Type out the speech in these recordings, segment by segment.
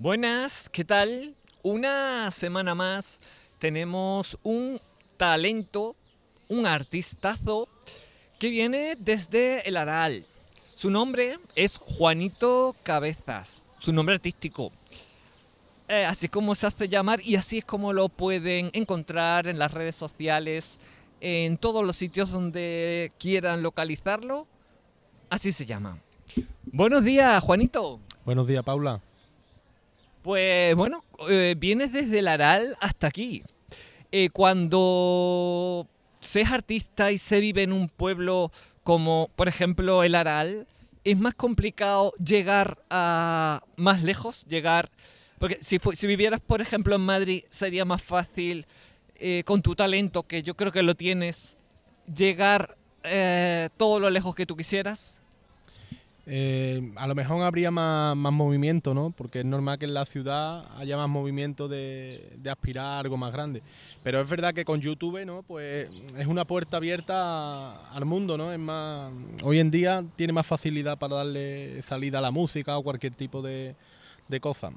Buenas, ¿qué tal? Una semana más tenemos un talento, un artistazo que viene desde el Aral. Su nombre es Juanito Cabezas, su nombre artístico. Eh, así es como se hace llamar y así es como lo pueden encontrar en las redes sociales, en todos los sitios donde quieran localizarlo. Así se llama. Buenos días, Juanito. Buenos días, Paula. Pues bueno, eh, vienes desde el Aral hasta aquí. Eh, cuando se artista y se vive en un pueblo como, por ejemplo, el Aral, es más complicado llegar a más lejos, llegar... Porque si, si vivieras, por ejemplo, en Madrid, sería más fácil, eh, con tu talento, que yo creo que lo tienes, llegar todo lo lejos que tú quisieras. Eh, a lo mejor habría más, más movimiento, ¿no? Porque es normal que en la ciudad haya más movimiento de, de aspirar a algo más grande. Pero es verdad que con YouTube, ¿no? Pues es una puerta abierta al mundo, ¿no? Es más, hoy en día tiene más facilidad para darle salida a la música o cualquier tipo de, de cosa.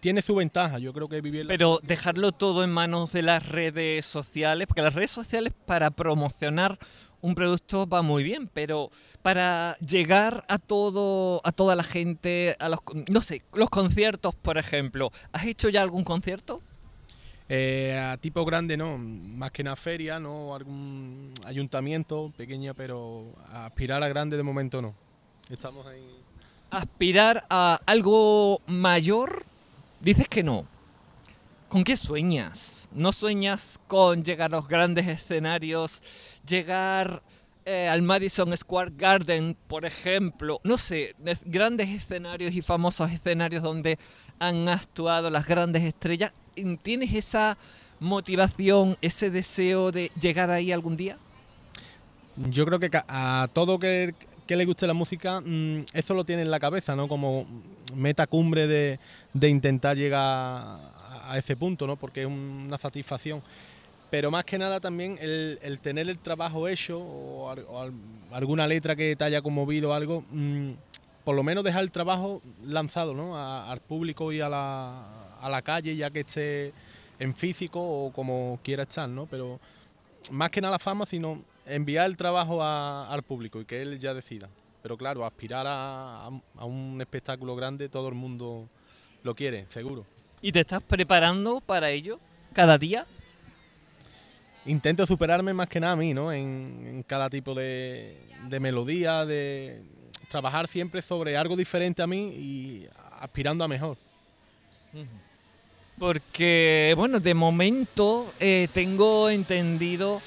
Tiene su ventaja, yo creo que vivir la Pero dejarlo todo en manos de las redes sociales, porque las redes sociales para promocionar un producto va muy bien, pero para llegar a todo, a toda la gente, a los, no sé, los conciertos, por ejemplo, ¿has hecho ya algún concierto? Eh, a tipo grande no, más que una feria, no algún ayuntamiento pequeña, pero a aspirar a grande de momento no. Estamos ahí. Aspirar a algo mayor, dices que no. ¿Con qué sueñas? ¿No sueñas con llegar a los grandes escenarios, llegar eh, al Madison Square Garden, por ejemplo? No sé, es- grandes escenarios y famosos escenarios donde han actuado las grandes estrellas. ¿Tienes esa motivación, ese deseo de llegar ahí algún día? Yo creo que a todo que, que le guste la música, mm, eso lo tiene en la cabeza, ¿no? Como meta cumbre de, de intentar llegar a, ese punto, ¿no? Porque es una satisfacción. Pero más que nada también el, el tener el trabajo hecho o, o al- alguna letra que te haya conmovido algo, mm, por lo menos dejar el trabajo lanzado, ¿no? Al público y a la, a la calle, ya que esté en físico o como quiera estar, ¿no? Pero más que nada la fama, sino enviar el trabajo al público y que él ya decida. Pero claro, aspirar a un espectáculo grande, todo el mundo lo quiere, seguro. ¿Y te estás preparando para ello cada día? Intento superarme más que nada a mí, ¿no? En, en cada tipo de, de melodía, de trabajar siempre sobre algo diferente a mí y aspirando a mejor. Porque, bueno, de momento eh, tengo entendido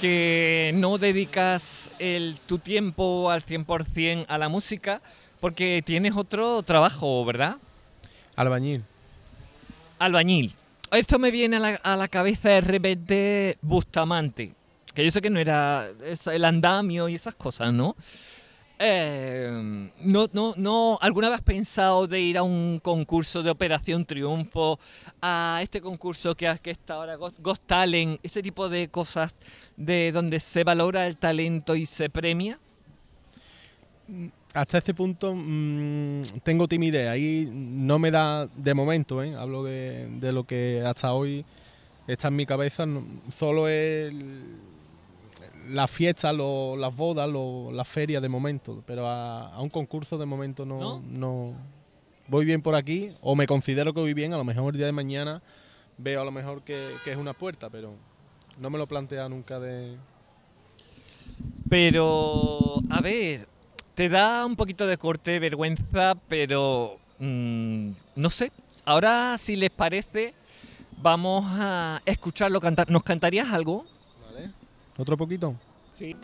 que no dedicas el, tu tiempo al 100% a la música porque tienes otro trabajo, ¿verdad? Albañil. Albañil. Esto me viene a la, a la cabeza de repente Bustamante, que yo sé que no era el andamio y esas cosas, ¿no? Eh, no, no, no, ¿Alguna vez has pensado de ir a un concurso de Operación Triunfo, a este concurso que, que está ahora, Talent, este tipo de cosas de donde se valora el talento y se premia? Hasta este punto mm, tengo timidez, ahí no me da de momento, ¿eh? hablo de, de lo que hasta hoy está en mi cabeza, no- solo es las fiestas, las bodas, las ferias de momento, pero a, a un concurso de momento no, ¿No? no. Voy bien por aquí, o me considero que voy bien, a lo mejor el día de mañana veo a lo mejor que, que es una puerta, pero no me lo plantea nunca de... Pero, a ver, te da un poquito de corte, vergüenza, pero mm, no sé. Ahora, si les parece, vamos a escucharlo cantar. ¿Nos cantarías algo? ¿Vale? ¿Otro poquito? Sí.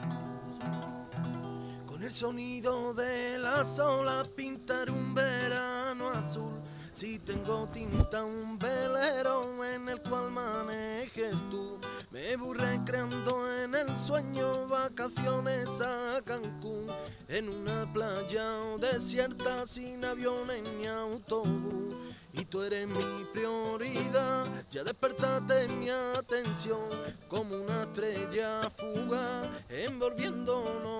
Con el sonido de las olas pintar un verano azul. Si tengo tinta un velero en el cual manejes tú. Me voy recreando en el sueño vacaciones a Cancún. En una playa desierta sin aviones ni autobús. Y tú eres mi prioridad, ya despertaste mi atención como una estrella fugaz, envolviéndonos.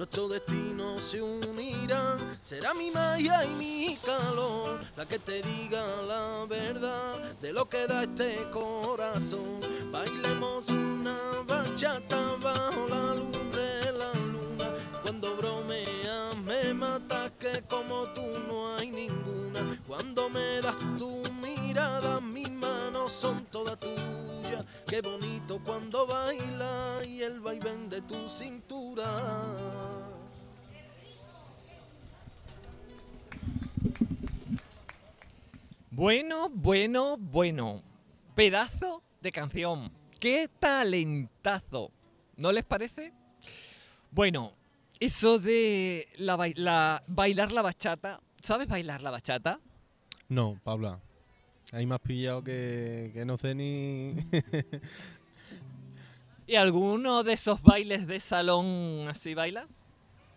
Nuestro destino se unirá, será mi magia y mi calor. La que te diga la verdad de lo que da este corazón. Bailemos una bachata bajo la luz de la luna. Cuando bromeas me matas que como tú no hay ninguna. Cuando me das tu mirada, mis manos son todas tuyas. Qué bonito cuando baila y el vaivén de tu cintura. Bueno, bueno, bueno. Pedazo de canción. ¡Qué talentazo! ¿No les parece? Bueno, eso de la, la- bailar la bachata. ¿Sabes bailar la bachata? No, Paula. Ahí me has pillado que, que no sé ni. ¿Y alguno de esos bailes de salón así bailas?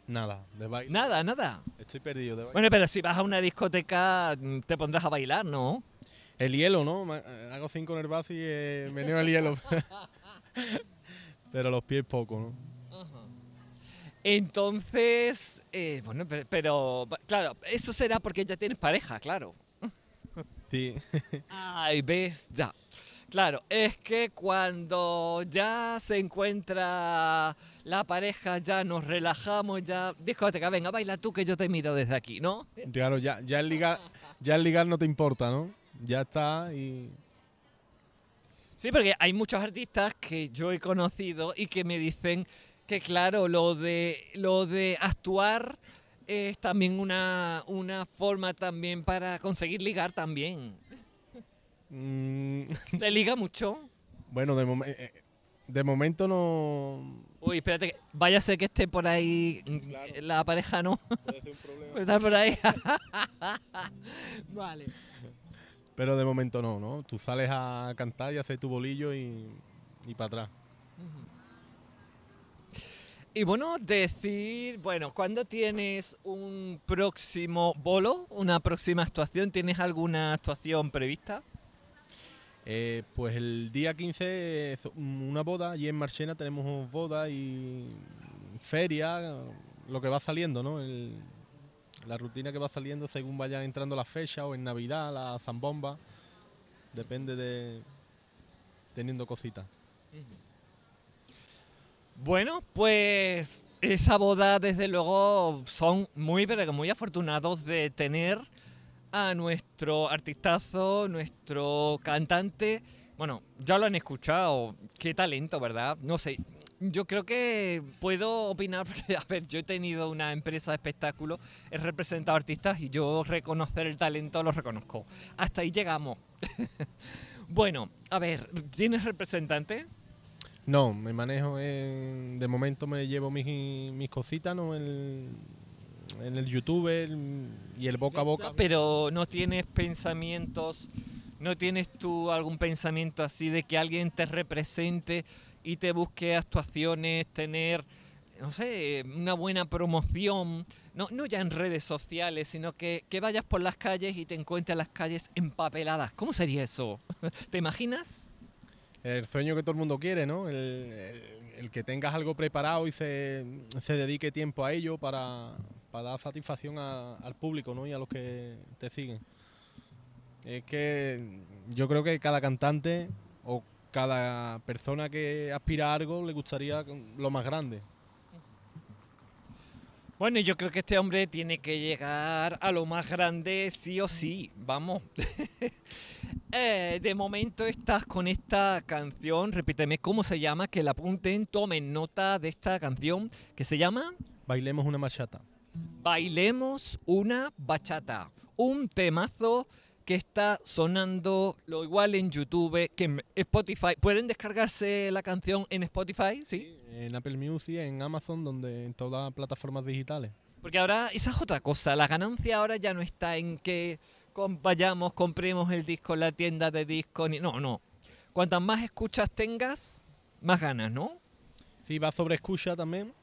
Nada, de baile. Nada, nada. Estoy perdido de baile. Bueno, pero si vas a una discoteca mm, te pondrás a bailar, ¿no? El hielo, ¿no? Ma- Hago cinco en el base y eh, meneo el hielo. Pero los pies poco, ¿no? Entonces, eh, bueno, pero, pero, claro, eso será porque ya tienes pareja, claro. Sí. Ay, ves, ya. Claro, es que cuando ya se encuentra la pareja, ya nos relajamos, ya... Discoteca, venga, baila tú que yo te miro desde aquí, ¿no? Claro, ya, ya, el ligar, ya el ligar no te importa, ¿no? Ya está y. Sí, porque hay muchos artistas que yo he conocido y que me dicen que, claro, lo de, lo de actuar es también una, una forma también para conseguir ligar también. Mm, ¿Se liga mucho? bueno, de, eh, de momento no. Uy, espérate, que vaya a ser que esté por ahí mm, Claro. la pareja, ¿no? Puede ser un problema. Por ahí. vale. Pero de momento no, ¿no? Tú sales a cantar y haces tu bolillo y, y para atrás. Y bueno, decir, bueno, ¿cuándo tienes un próximo bolo, una próxima actuación? ¿Tienes alguna actuación prevista? Eh, pues el día 15 es una boda, allí en Marchena tenemos boda y feria, lo que va saliendo, ¿no? La rutina que va saliendo según vayan entrando las fechas o en Navidad, la zambomba, depende de teniendo cositas. Bueno, pues esa boda, desde luego, son muy, pero muy afortunados de tener a nuestro artistazo, nuestro cantante. Bueno, ya lo han escuchado, qué talento, ¿verdad? No sé, yo creo que puedo opinar, a ver, yo he tenido una empresa de espectáculos, he representado artistas y yo reconocer el talento lo reconozco. Hasta ahí llegamos. bueno, a ver, ¿tienes representante? No, me manejo en- de momento me llevo mis, mis cositas, ¿no? El- en el YouTube el- y el boca a boca. Pero no tienes pensamientos, no tienes tú algún pensamiento así de que alguien te represente y te busque actuaciones, tener, no sé, una buena promoción, no, no ya en redes sociales, sino que, que vayas por las calles y te encuentres las calles empapeladas. ¿Cómo sería eso? ¿Te imaginas? El sueño que todo el mundo quiere, ¿no? El, el- el que tengas algo preparado y se, se dedique tiempo a ello para, para dar satisfacción a- al público, ¿no? Y a los que te siguen. Es que yo creo que cada cantante o cada persona que aspira a algo le gustaría lo más grande. Bueno, yo creo que este hombre tiene que llegar a lo más grande sí o sí, vamos. Eh, de momento estás con esta canción, repíteme cómo se llama, que la apunten, tomen nota de esta canción, que se llama Bailemos una machata. Bailemos una bachata, un temazo que está sonando lo igual en YouTube que en Spotify. ¿Pueden descargarse la canción en Spotify? Sí. En Apple Music, en Amazon, donde en todas las plataformas digitales. Porque ahora esa es otra cosa. La ganancia ahora ya no está en que vayamos, compremos el disco en la tienda de disco. Ni... No, no. Cuantas más escuchas tengas, más ganas, ¿no? Sí, va sobre escucha también.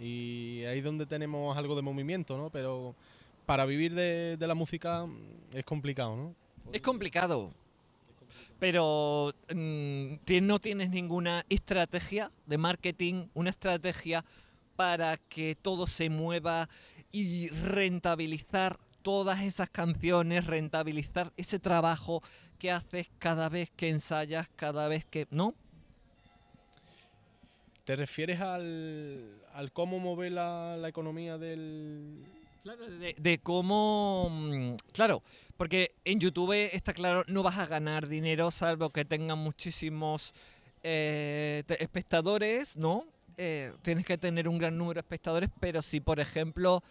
Y ahí es donde tenemos algo de movimiento, ¿no? Pero para vivir de, de la música mm, es complicado, ¿no? Es complicado. Pero mm, no tienes ninguna estrategia de marketing, una estrategia para que todo se mueva y rentabilizar todas esas canciones, rentabilizar ese trabajo que haces cada vez que ensayas, cada vez que... ¿No? ¿Te refieres al, al cómo mover la, la economía del, Claro, de, cómo... mm, Claro, porque en YouTube está claro, no vas a ganar dinero salvo que tengan muchísimos eh, espectadores, ¿no? Eh, tienes que tener un gran número de espectadores, pero si por ejemplo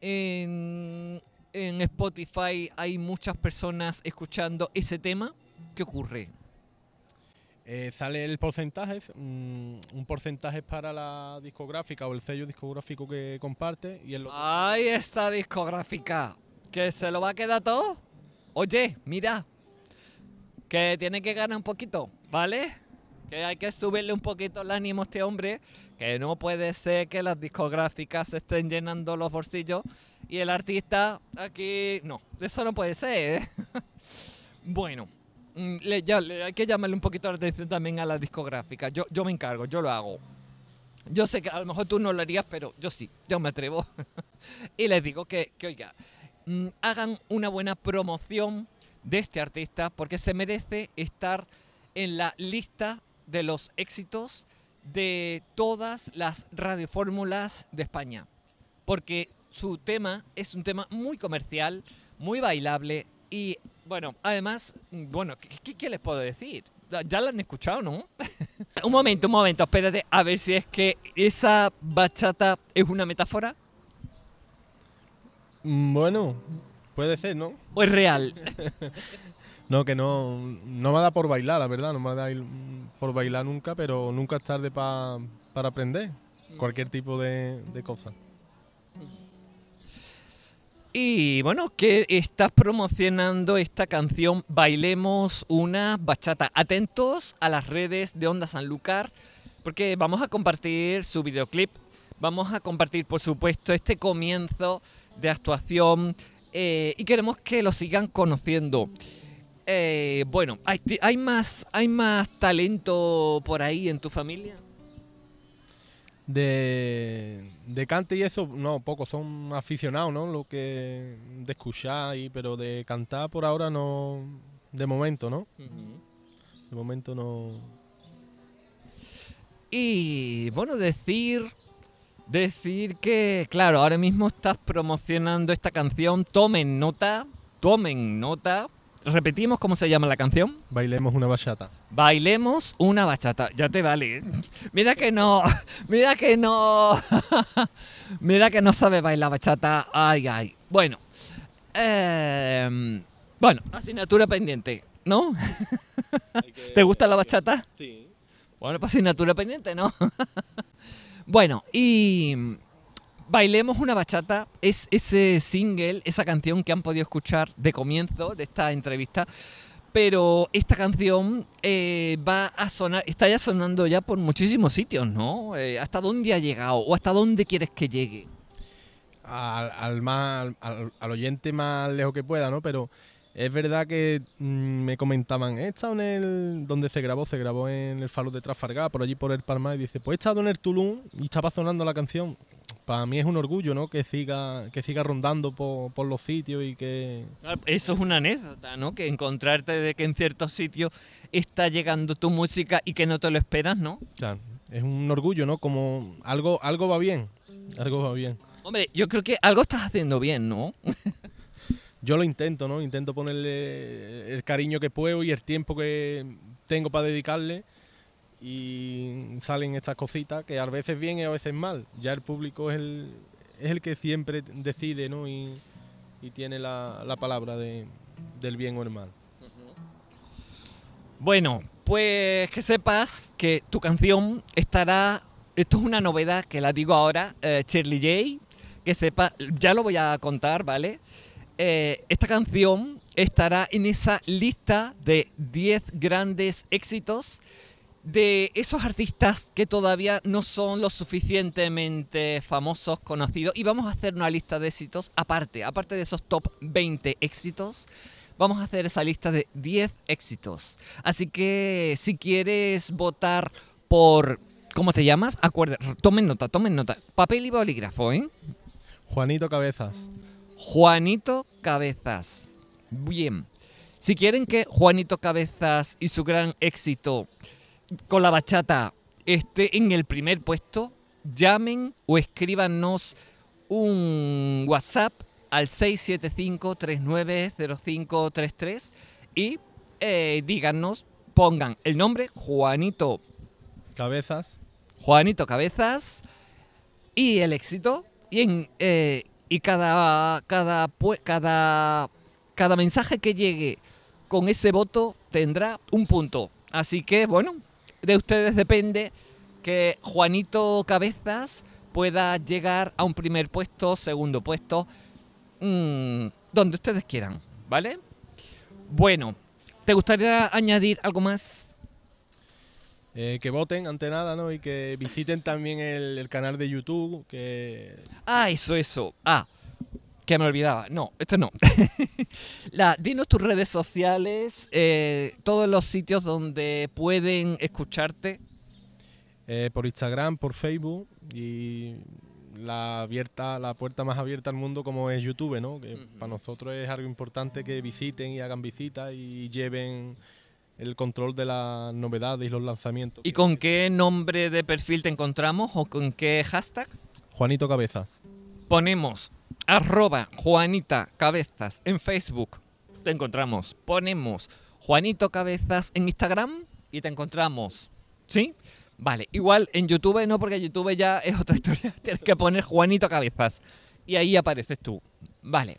en, en Spotify hay muchas personas escuchando ese tema, ¿qué ocurre? Eh, sale el porcentaje, mm, un porcentaje para la discográfica o el sello discográfico que comparte y el Ahí está discográfica. ¿Que se lo va a quedar todo? Oye, mira. Que tiene que ganar un poquito, ¿vale? Que hay que subirle un poquito el ánimo a este hombre. Que no puede ser que las discográficas se estén llenando los bolsillos y el artista aquí... No, eso no puede ser. ¿eh? bueno, le- ya, le- hay que llamarle un poquito la atención también a la discográfica. Yo, yo me encargo, yo lo hago. Yo sé que a lo mejor tú no lo harías, pero yo sí, yo me atrevo. y les digo que, que oiga, mm, hagan una buena promoción de este artista porque se merece estar en la lista de los éxitos de todas las radiofórmulas de España. Porque su tema es un tema muy comercial, muy bailable y, bueno, además, mm, bueno, ¿qué, qué- qué les puedo decir? Ya- lo han escuchado, ¿no? un momento, un momento, espérate, a ver si es que esa bachata es una metáfora Mm, Bueno, puede ser, ¿no? o es real. No, que no, no me da por bailar, la verdad, no me da por bailar nunca, pero nunca es tarde pa- para aprender cualquier tipo de, de cosa. Y bueno, que estás promocionando esta canción Bailemos una bachata. Atentos a las redes de Onda Sanlúcar, porque vamos a compartir su videoclip, vamos a compartir, por supuesto, este comienzo de actuación eh, y queremos que lo sigan conociendo. Eh, bueno, ¿hay, más, ¿hay más talento por ahí en tu familia? De, de cante y eso, no, pocos son aficionados, ¿no? Lo que de escuchar, y, pero de cantar por ahora no, de momento, ¿no? De momento no. Y bueno, decir. Decir que, claro, ahora mismo estás promocionando esta canción. Tomen nota. Tomen nota. Repetimos cómo se llama la canción. Bailemos una bachata. Bailemos una bachata. Ya te vale. ¿eh? Mira que no. Mira que no. Mira que no sabe bailar bachata. Ay, ay. Bueno. eh, bueno, asignatura pendiente, ¿no? ¿Te gusta la bachata? Sí. Bueno, pues asignatura pendiente, ¿no? bueno, y Bailemos una bachata es ese single, esa canción que han podido escuchar de comienzo de esta entrevista. Pero esta canción eh, va a sonar, está ya sonando ya por muchísimos sitios, ¿no? Eh, ¿Hasta dónde ha llegado o hasta dónde quieres que llegue? al, más al, oyente más lejos que pueda, ¿no? Pero es verdad que mm, me comentaban, he estado en el donde se grabó, se grabó en el Faro de Trafalgar, por allí por el Palmar, y dice, pues he estado en el Tulum y estaba sonando la canción. Para mí es un orgullo, ¿no? Que siga, que siga rondando por, por los sitios y que Eso es una anécdota, ¿no? Que encontrarte de que en ciertos sitios está llegando tu música y que no te lo esperas, ¿no? claro, es un orgullo, ¿no? Como algo, algo va bien, algo va bien. Hombre, yo creo que algo estás haciendo bien, ¿no? Yo lo intento, ¿no? Intento ponerle el cariño que puedo y el tiempo que tengo para dedicarle. Y salen estas cositas que a veces bien y a veces mal. Ya el público es el, es el que siempre decide, ¿no? Y, tiene la, la palabra de, del bien o el mal. Bueno, pues que sepas que tu canción estará. Esto es una novedad que la digo ahora, eh, Shirley J. Que sepa, ya lo voy a contar, ¿vale? Eh, esta canción estará en esa lista de 10 grandes éxitos de esos artistas que todavía no son lo suficientemente famosos, conocidos. Y vamos a hacer una lista de éxitos aparte, aparte de esos top 20 éxitos. Vamos a hacer esa lista de 10 éxitos. Así que si quieres votar por... ¿Cómo te llamas? Acuerda, tomen nota, tomen nota. Papel y bolígrafo, ¿eh? Juanito Cabezas. Juanito Cabezas. Bien. Si quieren que Juanito Cabezas y su gran éxito con la bachata esté en el primer puesto, llamen o escríbanos un WhatsApp al 675-390533 y eh, díganos, pongan el nombre Juanito, Cabezas. Juanito Cabezas y el éxito y en eh, y cada cada cada cada mensaje que llegue con ese voto tendrá un punto. Así que bueno, de ustedes depende que Juanito Cabezas pueda llegar a un primer puesto, segundo puesto, mm, donde ustedes quieran, ¿vale? Bueno, ¿te gustaría añadir algo más? Eh, que voten ante nada, ¿no? Y que visiten también el, el canal de YouTube, que Ah, eso, eso. Ah, que me olvidaba. No, esto no. La, dinos tus redes sociales, eh, todos los sitios donde pueden escucharte. eh, por Instagram, por Facebook y la abierta, la puerta más abierta al mundo como es YouTube, ¿no? Que para nosotros es algo importante que visiten y hagan visitas y lleven el control de las novedades y los lanzamientos. ¿Y con qué nombre de perfil te encontramos o con qué hashtag? Juanito Cabezas. Ponemos arroba Juanita Cabezas en Facebook. Te encontramos. Ponemos Juanito Cabezas en Instagram y te encontramos. ¿Sí? Vale, igual en YouTube no, porque YouTube ya es otra historia. Tienes que poner Juanito Cabezas. Y ahí apareces tú. Vale.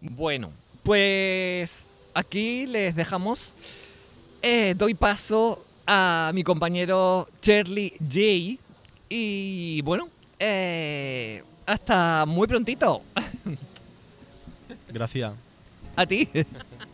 Bueno, pues aquí les dejamos. Eh, doy paso a mi compañero Charlie J. Y bueno, eh, hasta muy prontito. Gracias. A ti.